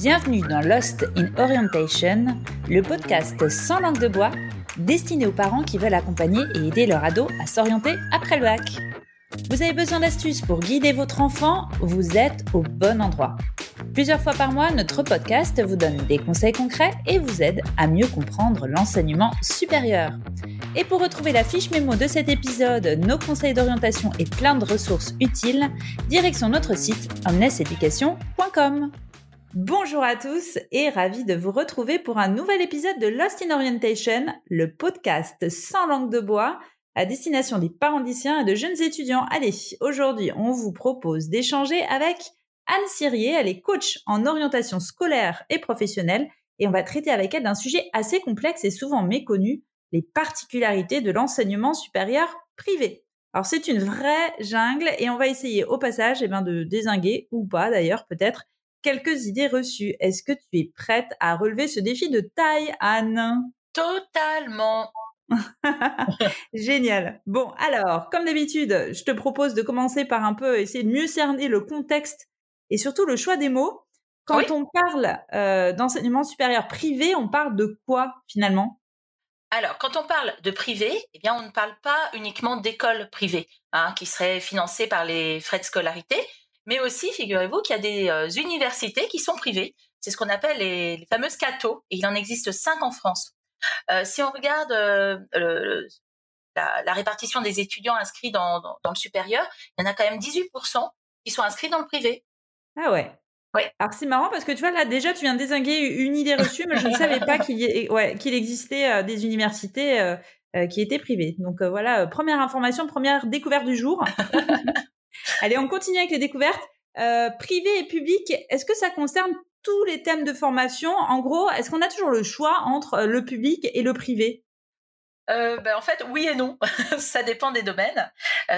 Bienvenue dans Lost in Orientation, le podcast sans langue de bois destiné aux parents qui veulent accompagner et aider leur ado à s'orienter après le bac. Vous avez besoin d'astuces pour guider votre enfant? Vous êtes au bon endroit. Plusieurs fois par mois, notre podcast vous donne des conseils concrets et vous aide à mieux comprendre l'enseignement supérieur. Et pour retrouver la fiche mémo de cet épisode, nos conseils d'orientation et plein de ressources utiles, direction notre site omneseducation.com. Bonjour à tous et ravi de vous retrouver pour un nouvel épisode de Lost in Orientation, le podcast sans langue de bois à destination des parents et de jeunes étudiants. Allez, aujourd'hui, on vous propose d'échanger avec Anne Sirier. Elle est coach en orientation scolaire et professionnelle et on va traiter avec elle d'un sujet assez complexe et souvent méconnu, les particularités de l'enseignement supérieur privé. Alors c'est une vraie jungle et on va essayer au passage eh ben, de désinguer ou pas d'ailleurs peut-être quelques idées reçues. Est-ce que tu es prête à relever ce défi de taille, Anne? Totalement. Génial. Bon, alors, comme d'habitude, je te propose de commencer par un peu essayer de mieux cerner le contexte et surtout le choix des mots. Quand on parle euh, d'enseignement supérieur privé, on parle de quoi finalement? Alors, quand on parle de privé, eh bien, on ne parle pas uniquement d'écoles privées hein, qui seraient financées par les frais de scolarité, mais aussi, figurez-vous, qu'il y a des euh, universités qui sont privées. C'est ce qu'on appelle les, fameuses CATO, et il en existe cinq en France. Euh, si on regarde euh, la, répartition des étudiants inscrits dans, le supérieur, il y en a quand même 18% qui sont inscrits dans le privé. Ah ouais. Ouais. Alors c'est marrant parce que tu vois là déjà tu viens de désinguer une idée reçue, mais je ne savais pas qu'il ouais, qu'il existait des universités qui étaient privées. Donc voilà, première information, première découverte du jour. Allez, on continue avec les découvertes. Euh, privé et public, est-ce que ça concerne tous les thèmes de formation? En gros, est-ce qu'on a toujours le choix entre euh, le public et le privé? Euh, ben, en fait, oui et non. ça dépend des domaines.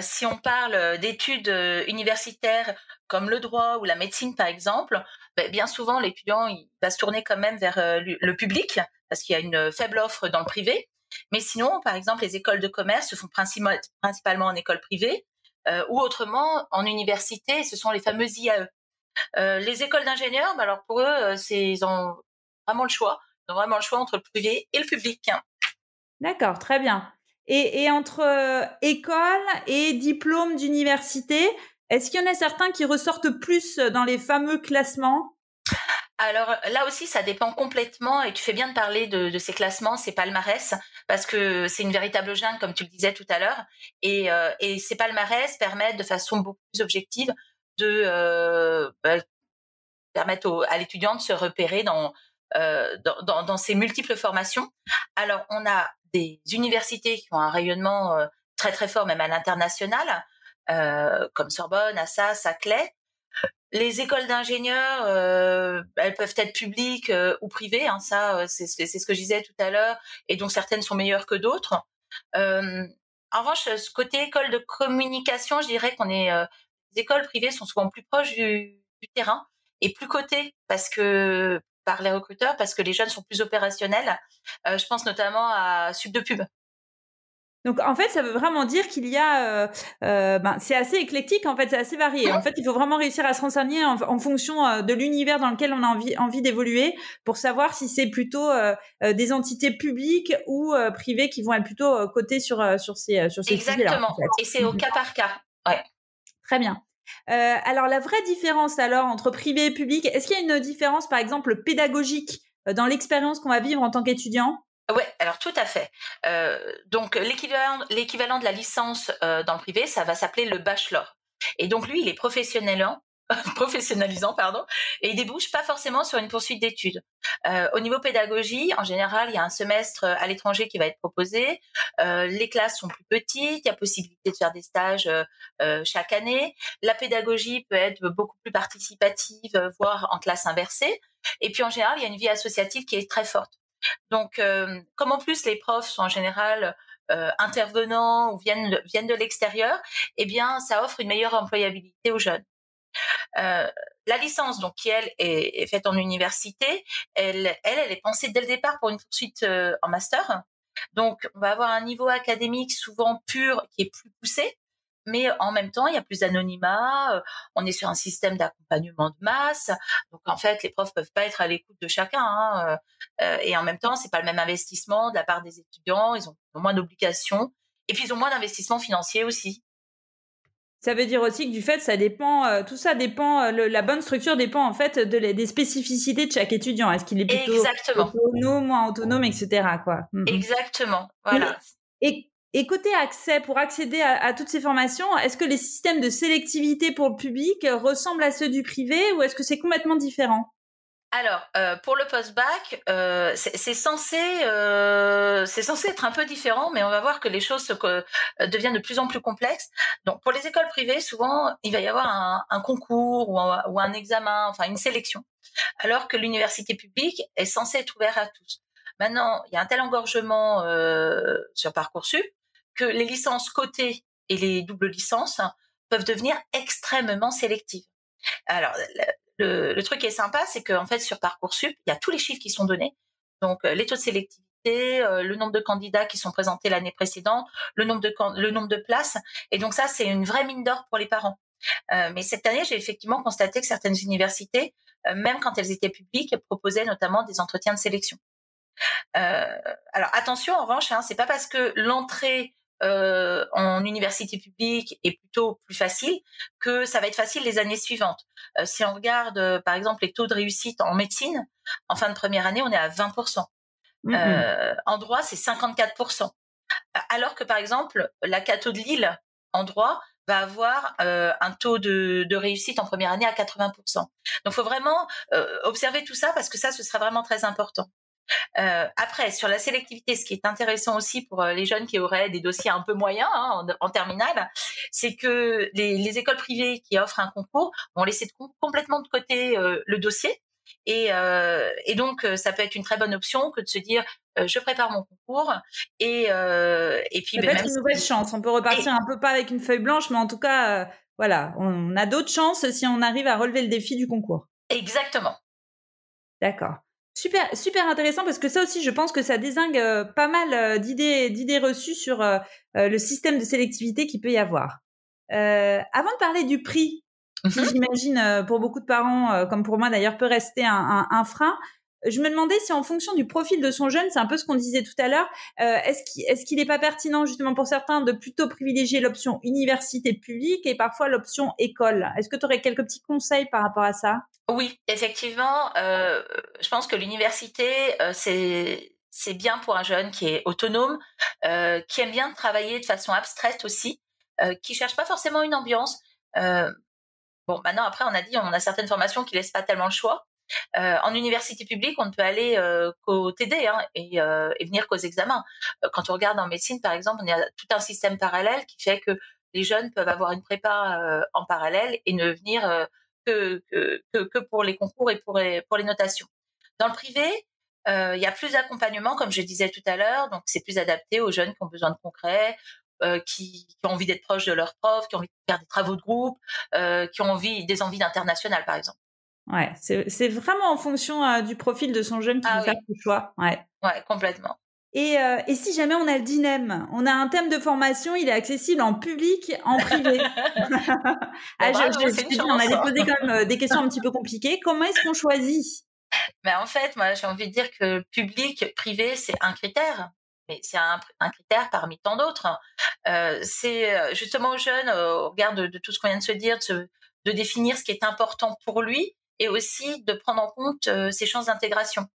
si on parle d'études universitaires comme le droit ou la médecine, par exemple, ben, bien souvent, l'étudiant il va se tourner quand même vers le public parce qu'il y a une faible offre dans le privé. Mais sinon, par exemple, les écoles de commerce se font principalement en école privée. Euh, ou autrement en université, ce sont les fameuses IAE. Euh, les écoles d'ingénieurs, bah, alors pour eux, euh, c'est ils ont vraiment le choix, ils ont vraiment le choix entre le privé et le public. D'accord, très bien. Et, et entre école et diplôme d'université, est-ce qu'il y en a certains qui ressortent plus dans les fameux classements? Alors là aussi, ça dépend complètement, et tu fais bien de parler de, ces classements, ces palmarès, parce que c'est une véritable jungle, comme tu le disais tout à l'heure, et, euh, ces palmarès permettent de façon beaucoup plus objective de euh, bah, permettre à l'étudiant de se repérer euh, dans, dans, dans, ces multiples formations. Alors, on a des universités qui ont un rayonnement très très fort, même à l'international, comme Sorbonne, Assas, Saclay, les écoles d'ingénieurs, euh, elles peuvent être publiques euh, ou privées. Hein, ça, euh, c'est ce que je disais tout à l'heure, et dont certaines sont meilleures que d'autres. en revanche, ce côté école de communication, je dirais qu'on est les écoles privées sont souvent plus proches du, terrain et plus cotées parce que par les recruteurs, parce que les jeunes sont plus opérationnels. je pense notamment à Sub de Pub, donc en fait, ça veut vraiment dire qu'il y a, euh, euh, ben, c'est assez éclectique en fait, c'est assez varié. En fait, il faut vraiment réussir à se renseigner en, fonction euh, de l'univers dans lequel on a envie, envie d'évoluer pour savoir si c'est plutôt des entités publiques ou privées qui vont être plutôt cotées sur sur ces sur ces Exactement. Et c'est au cas par cas. Ouais. Très bien. alors la vraie différence alors entre privé et public, est-ce qu'il y a une différence par exemple pédagogique dans l'expérience qu'on va vivre en tant qu'étudiant? Ouais, alors tout à fait. Euh, donc l'équivalent, l'équivalent de la licence euh, dans le privé, ça va s'appeler le bachelor. Et donc lui, il est professionnalisant, professionnalisant, pardon, et il débouche pas forcément sur une poursuite d'études. Euh, au niveau pédagogie, en général, il y a un semestre à l'étranger qui va être proposé. Euh, les classes sont plus petites, il y a possibilité de faire des stages euh, euh chaque année. La pédagogie peut être beaucoup plus participative, voire en classe inversée. Et puis en général, il y a une vie associative qui est très forte. Donc, euh, comme en plus les profs sont en général euh, intervenants ou viennent, de l'extérieur, eh bien, ça offre une meilleure employabilité aux jeunes. Euh, la licence, donc qui elle est, faite en université, elle, elle est pensée dès le départ pour une poursuite en master. Donc, on va avoir un niveau académique souvent pur qui est plus poussé, mais en même temps, il y a plus d'anonymat. on est sur un système d'accompagnement de masse, donc en fait, les profs peuvent pas être à l'écoute de chacun. Hein, et en même temps, c'est pas le même investissement de la part des étudiants. Ils ont moins d'obligations, et puis ils ont moins d'investissement financier aussi. Ça veut dire aussi que du fait, ça dépend, euh, tout ça dépend, euh, la bonne structure dépend en fait de des spécificités de chaque étudiant. Est-ce qu'il est plutôt autonome, moins autonome, etc. Quoi. Mmh Exactement. Voilà. Et, et, côté accès, pour accéder à, toutes ces formations, est-ce que les systèmes de sélectivité pour le public ressemblent à ceux du privé ou est-ce que c'est complètement différent? Alors, euh, pour le post-bac, euh, c'est censé, euh, c'est censé être un peu différent, mais on va voir que les choses deviennent de plus en plus complexes. Donc, pour les écoles privées, souvent, il va y avoir un, concours ou un, examen, enfin une sélection, alors que l'université publique est censée être ouverte à tous. Maintenant, il y a un tel engorgement sur parcoursup que les licences cotées et les doubles licences peuvent devenir extrêmement sélectives. Alors, le, truc qui est sympa, c'est qu'en fait, sur Parcoursup, il y a tous les chiffres qui sont donnés. Donc, euh, les taux de sélectivité, euh, le nombre de candidats qui sont présentés l'année précédente, le nombre de le nombre de places. Et donc ça, c'est une vraie mine d'or pour les parents. Euh, mais cette année, j'ai effectivement constaté que certaines universités, même quand elles étaient publiques, proposaient notamment des entretiens de sélection. alors attention, en revanche, hein, c'est pas parce que l'entrée euh, en université publique est plutôt plus facile que ça va être facile les années suivantes. Euh, si on regarde euh, par exemple les taux de réussite en médecine, en fin de première année, on est à 20%. Mm-hmm. en droit, c'est 54%. Alors que par exemple, la Cato de Lille en droit va avoir un taux de, de, réussite en première année à 80%. Donc, il faut vraiment observer tout ça parce que ça, ce sera vraiment très important. Euh, après, sur la sélectivité, ce qui est intéressant aussi pour euh, les jeunes qui auraient des dossiers un peu moyens hein, en, terminale, c'est que les, écoles privées qui offrent un concours vont laisser complètement de côté euh, le dossier. Et, donc, ça peut être une très bonne option que de se dire, je prépare mon concours et, et puis... Ça ben, peut être une nouvelle chance. On peut repartir un peu pas avec une feuille blanche, mais en tout cas, voilà, on a d'autres chances si on arrive à relever le défi du concours. Exactement. D'accord. Super, super intéressant parce que ça aussi, je pense que ça désingue euh, pas mal euh, d'idées, d'idées reçues sur euh, le système de sélectivité qu'il peut y avoir. avant de parler du prix, qui mhm. j'imagine pour beaucoup de parents, comme pour moi d'ailleurs, peut rester un, un, frein. Je me demandais si en fonction du profil de son jeune, c'est un peu ce qu'on disait tout à l'heure, est-ce qu'il est-ce qu'il n'est pas pertinent justement pour certains de plutôt privilégier l'option université publique et parfois l'option école? Est-ce que tu aurais quelques petits conseils par rapport à ça? Oui, effectivement, euh, je pense que l'université, euh, c'est bien pour un jeune qui est autonome, euh, qui aime bien travailler de façon abstraite aussi, euh, qui cherche pas forcément une ambiance. Euh, bon, maintenant après, on a dit, on a certaines formations qui laissent pas tellement le choix. Euh, en université publique, on ne peut aller qu'au TD hein, et, et, venir qu'aux examens. Quand on regarde en médecine, par exemple, on a tout un système parallèle qui fait que les jeunes peuvent avoir une prépa en parallèle et ne venir que, pour les concours et pour les, notations. Dans le privé, euh, il y a plus d'accompagnement, comme je disais tout à l'heure, donc c'est plus adapté aux jeunes qui ont besoin de concret, euh, qui, ont envie d'être proches de leurs profs, qui ont envie de faire des travaux de groupe, euh, qui ont envie des envies d'international, par exemple. Ouais, c'est vraiment en fonction du profil de son jeune qui ah, faire le choix. Ouais. ouais, complètement. Et, euh, et, si jamais on a le dilemme, on a un thème de formation, il est accessible en public, en privé. ah, je, je, on allait poser quand même euh, des questions un petit peu compliquées. Comment est-ce qu'on choisit? Ben En fait, moi, j'ai envie de dire que public, privé, c'est un critère. Mais c'est un, un, critère parmi tant d'autres. Euh, c'est euh, justement aux jeunes, au regard de, de, tout ce qu'on vient de se dire, de, de, définir ce qui est important pour lui et aussi de prendre en compte ses chances d'intégration.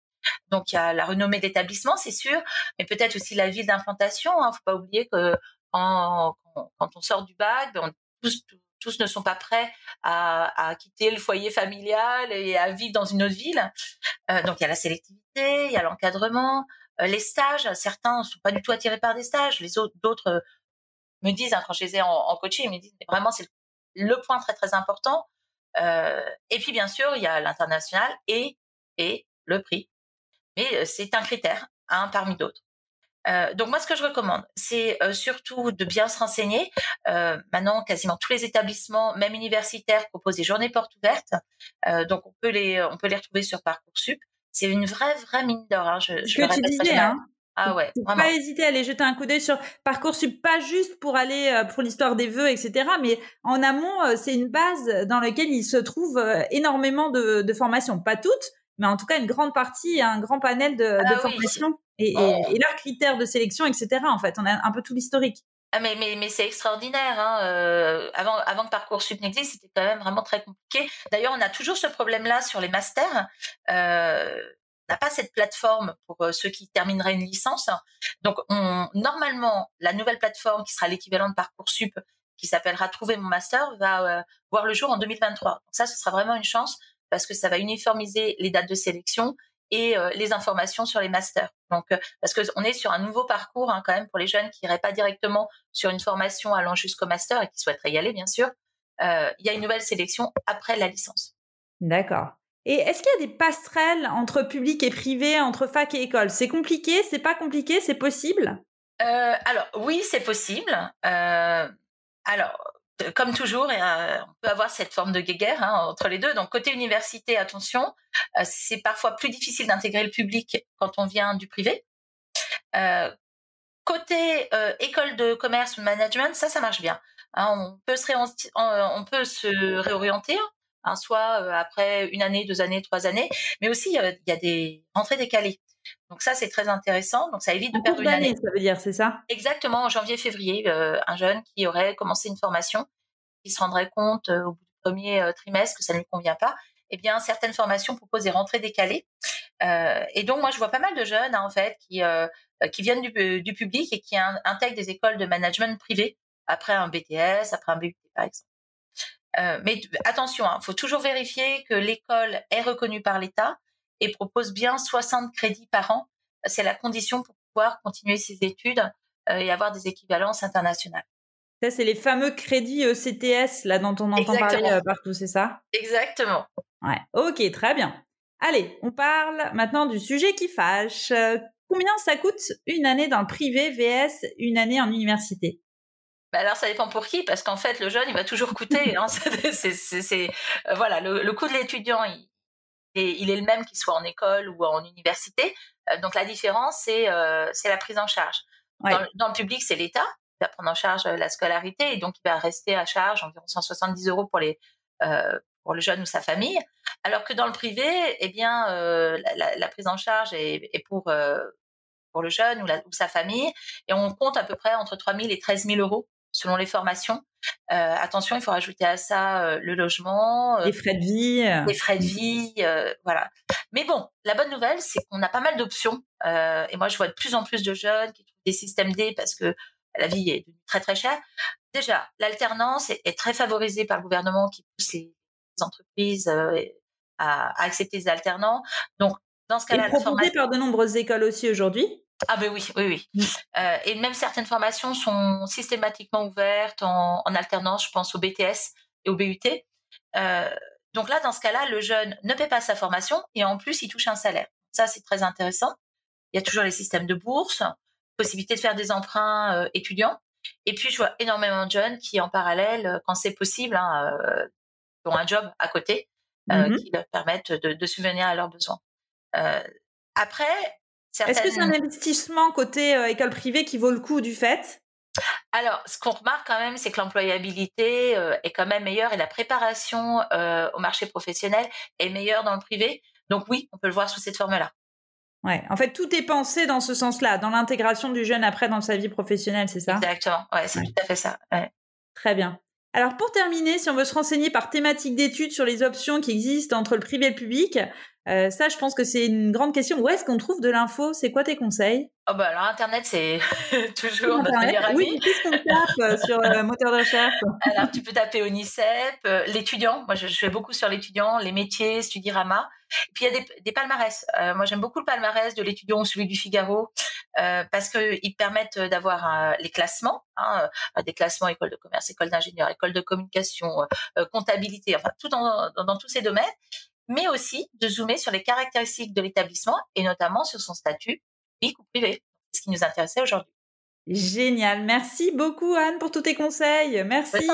Donc il y a la renommée d'établissement, c'est sûr, mais peut-être aussi la ville d'implantation. Il hein. ne faut pas oublier que quand, on sort du bac, ben, tous, tous ne sont pas prêts à, à, quitter le foyer familial et à vivre dans une autre ville. Euh, donc il y a la sélectivité, il y a l'encadrement, euh, les stages. Certains ne sont pas du tout attirés par des stages. Les autres, d'autres euh, me disent hein, quand je les ai en, en coaching, ils me disent vraiment c'est le point très très important. Euh, et puis bien sûr il y a l'international et et le prix mais c'est un critère, un parmi d'autres. Euh, donc moi, ce que je recommande, c'est surtout de bien se renseigner. Euh, maintenant, quasiment tous les établissements, même universitaires, proposent des journées portes ouvertes. Euh, donc on peut les, on peut les retrouver sur parcoursup. C'est une vraie, vraie mine d'or. Hein, je, je tu disais, hein, Ah ouais, Pas hésiter à aller jeter un coup d'œil sur Parcoursup, pas juste pour aller euh, pour l'histoire des vœux, etc. Mais en amont, euh, c'est une base dans laquelle il se trouve euh, énormément de, de formations. Pas toutes, mais en tout cas une grande partie, un grand panel de, ah formations et, oh. et, leurs critères de sélection, etc. En fait, on a un peu tout l'historique. Ah mais, mais, mais c'est extraordinaire. Hein. avant, avant que Parcoursup n'existe, c'était quand même vraiment très compliqué. D'ailleurs, on a toujours ce problème-là sur les masters. Euh, n'a pas cette plateforme pour euh, ceux qui termineraient une licence. Donc, on, normalement, la nouvelle plateforme qui sera l'équivalent de Parcoursup, qui s'appellera Trouver mon master, va euh, voir le jour en 2023. Donc ça, ce sera vraiment une chance parce que ça va uniformiser les dates de sélection et euh, les informations sur les masters. Donc, parce qu'on est sur un nouveau parcours hein, quand même pour les jeunes qui n'iraient pas directement sur une formation allant jusqu'au master et qui souhaiteraient y aller, bien sûr. il y a une nouvelle sélection après la licence. D'accord. Et est-ce qu'il y a des passerelles entre public et privé, entre fac et école? C'est compliqué? C'est pas compliqué? C'est possible? Euh, Alors oui, c'est possible. Euh, alors, comme toujours, euh, on peut avoir cette forme de guéguerre hein, entre les deux. Donc côté université, attention, c'est parfois plus difficile d'intégrer le public quand on vient du privé. côté école de commerce ou de management, ça, ça marche bien. Hein, on peut se réorienter Hein, soit euh, après une année, deux années, trois années, mais aussi il y a, des rentrées décalées. Donc ça, c'est très intéressant. Donc ça évite de perdre une année. Ça veut dire, c'est ça? Exactement, en janvier-février, euh, un jeune qui aurait commencé une formation, qui se rendrait compte euh, au bout du premier trimestre que ça ne lui convient pas, eh bien certaines formations proposent des rentrées décalées. et donc moi, je vois pas mal de jeunes hein, en fait qui qui viennent du, du, public et qui intègrent des écoles de management privées après un BTS, après un BUT par exemple. Euh, mais attention, il hein, faut toujours vérifier que l'école est reconnue par l'État et propose bien 60 crédits par an. C'est la condition pour pouvoir continuer ses études euh, et avoir des équivalences internationales. Ça, c'est les fameux crédits ECTS là dont on entend parler euh, partout, c'est ça? Exactement. Ouais. Ok, très bien. Allez, on parle maintenant du sujet qui fâche. Combien ça coûte une année dans le privé vs une année en université? Bah alors ça dépend pour qui, parce qu'en fait le jeune il va toujours coûter. Hein, c'est, euh, voilà, le, coût de l'étudiant il, il, est le même qu'il soit en école ou en université. Euh, donc la différence c'est euh, c'est la prise en charge. Dans, le public c'est l'État qui va prendre en charge la scolarité et donc il va rester à charge environ 170 euros pour les pour le jeune ou sa famille. Alors que dans le privé, eh bien la, la, prise en charge est, est pour pour le jeune ou, la, ou, sa famille et on compte à peu près entre 3 000 et 13 000 euros selon les formations. Euh, attention, il faut rajouter à ça euh, le logement, euh, les frais de vie, les frais de vie, voilà. Mais bon, la bonne nouvelle, c'est qu'on a pas mal d'options. et moi, je vois de plus en plus de jeunes qui trouvent des systèmes D parce que la vie est très très chère. Déjà, l'alternance est, très favorisée par le gouvernement qui pousse les entreprises à, accepter les alternants. Donc, dans ce cas-là, proposé par de nombreuses écoles aussi aujourd'hui. Ah ben oui, oui, oui. Mm. Euh, et même certaines formations sont systématiquement ouvertes en, alternance, je pense au BTS et au BUT. Euh, donc là, dans ce cas-là, le jeune ne paie pas sa formation et en plus, il touche un salaire. Ça, c'est très intéressant. Il y a toujours les systèmes de bourse, possibilité de faire des emprunts euh, étudiants. Et puis, je vois énormément de jeunes qui, en parallèle, quand c'est possible, hein, ont un job à côté mm-hmm. qui leur permettent de, de subvenir à leurs besoins. après, est-ce que c'est un investissement côté euh, école privée qui vaut le coup du fait? Alors, ce qu'on remarque quand même, c'est que l'employabilité euh, est quand même meilleure et la préparation euh, au marché professionnel est meilleure dans le privé. Donc oui, on peut le voir sous cette forme-là. Ouais, en fait, tout est pensé dans ce sens-là, dans l'intégration du jeune après dans sa vie professionnelle, c'est ça? Exactement, ouais, c'est tout à fait ça. Très bien. Alors pour terminer, si on veut se renseigner par thématique d'études sur les options qui existent entre le privé et le public, euh, ça, je pense que c'est une grande question. Où est-ce qu'on trouve de l'info? C'est quoi tes conseils? Oh bah alors Internet, c'est toujours notre meilleur ami. Oui, qu'est-ce qu'on tape euh, sur le euh, moteur de recherche? Alors tu peux taper ONICEP, l'étudiant. Moi, je, fais beaucoup sur l'étudiant, les métiers, Studirama. Et puis il y a des, des palmarès. moi, j'aime beaucoup le palmarès de l'étudiant ou celui du Figaro parce que ils permettent d'avoir les classements, hein, des classements école de commerce, école d'ingénieur, école de communication, comptabilité, enfin tout dans, dans, dans tous ces domaines mais aussi de zoomer sur les caractéristiques de l'établissement et notamment sur son statut public ou privé, ce qui nous intéressait aujourd'hui. Génial, merci beaucoup Anne pour tous tes conseils, merci.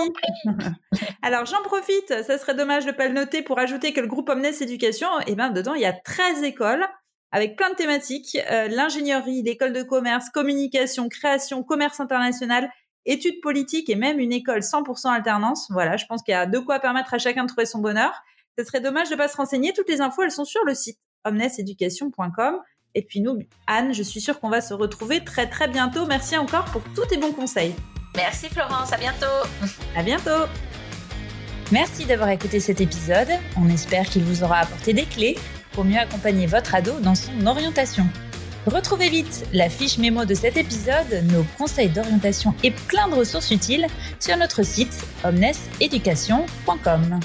Alors j'en profite, ça serait dommage de ne pas le noter pour ajouter que le groupe Omnes Éducation, eh ben dedans il y a 13 écoles avec plein de thématiques, euh, l'ingénierie, l'école de commerce, communication, création, commerce international, études politiques et même une école 100% alternance. Voilà, je pense qu'il y a de quoi permettre à chacun de trouver son bonheur. Ce serait dommage de pas se renseigner. Toutes les infos, elles sont sur le site omneseducation.com. Et puis nous, Anne, je suis sûre qu'on va se retrouver très très bientôt. Merci encore pour tous tes bons conseils. Merci Florence, à bientôt. À bientôt. Merci d'avoir écouté cet épisode. On espère qu'il vous aura apporté des clés pour mieux accompagner votre ado dans son orientation. Retrouvez vite la fiche mémo de cet épisode, nos conseils d'orientation et plein de ressources utiles sur notre site omneseducation.com.